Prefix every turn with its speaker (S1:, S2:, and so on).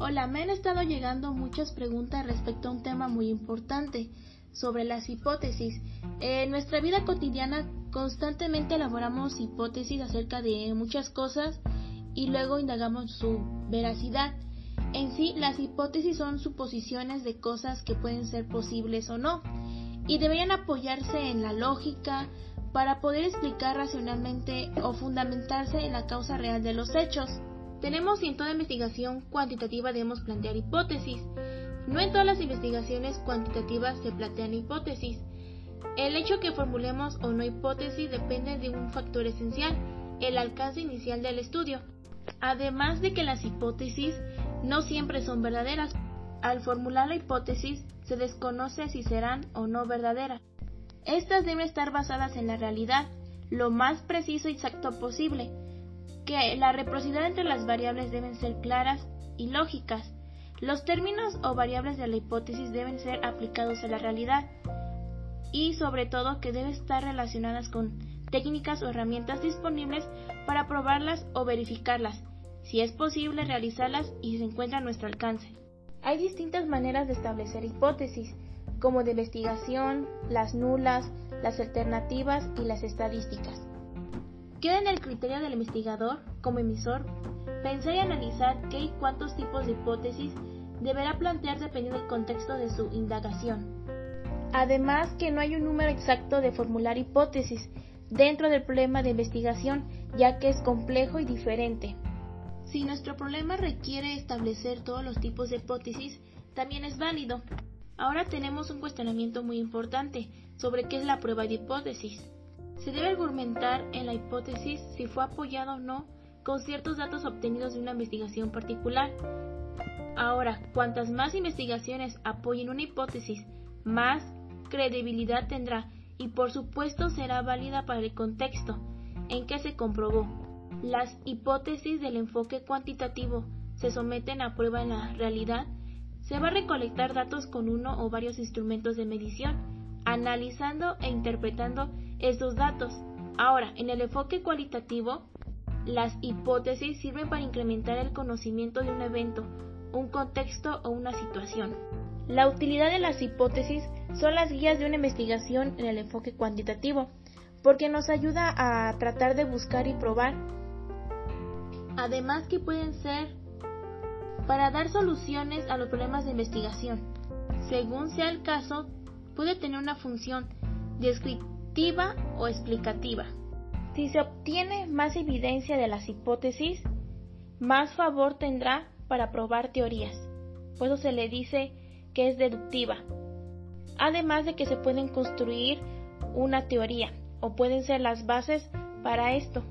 S1: Hola, me han estado llegando muchas preguntas respecto a un tema muy importante, sobre las hipótesis. En nuestra vida cotidiana constantemente elaboramos hipótesis acerca de muchas cosas y luego indagamos su veracidad. En sí, las hipótesis son suposiciones de cosas que pueden ser posibles o no, y deberían apoyarse en la lógica para poder explicar racionalmente o fundamentarse en la causa real de los hechos. Tenemos en toda investigación cuantitativa debemos plantear hipótesis. No en todas las investigaciones cuantitativas se plantean hipótesis. El hecho que formulemos o no hipótesis depende de un factor esencial, el alcance inicial del estudio. Además de que las hipótesis no siempre son verdaderas. Al formular la hipótesis se desconoce si serán o no verdaderas. Estas deben estar basadas en la realidad, lo más preciso y exacto posible, que la reciprocidad entre las variables deben ser claras y lógicas. Los términos o variables de la hipótesis deben ser aplicados a la realidad y sobre todo que deben estar relacionadas con técnicas o herramientas disponibles para probarlas o verificarlas, si es posible realizarlas y se encuentra a nuestro alcance. Hay distintas maneras de establecer hipótesis, como de investigación, las nulas, las alternativas y las estadísticas. Queda en el criterio del investigador, como emisor, pensar y analizar qué y cuántos tipos de hipótesis deberá plantear dependiendo del contexto de su indagación. Además que no hay un número exacto de formular hipótesis dentro del problema de investigación, ya que es complejo y diferente. Si nuestro problema requiere establecer todos los tipos de hipótesis, también es válido. Ahora tenemos un cuestionamiento muy importante sobre qué es la prueba de hipótesis. Se debe argumentar en la hipótesis si fue apoyado o no con ciertos datos obtenidos de una investigación particular. Ahora, cuantas más investigaciones apoyen una hipótesis, más credibilidad tendrá y por supuesto será válida para el contexto en que se comprobó. Las hipótesis del enfoque cuantitativo se someten a prueba en la realidad. Se va a recolectar datos con uno o varios instrumentos de medición, analizando e interpretando esos datos. Ahora, en el enfoque cualitativo, las hipótesis sirven para incrementar el conocimiento de un evento, un contexto o una situación. La utilidad de las hipótesis son las guías de una investigación en el enfoque cuantitativo, porque nos ayuda a tratar de buscar y probar además que pueden ser para dar soluciones a los problemas de investigación. Según sea el caso, puede tener una función descriptiva o explicativa. Si se obtiene más evidencia de las hipótesis, más favor tendrá para probar teorías. Por eso se le dice que es deductiva. Además de que se pueden construir una teoría o pueden ser las bases para esto.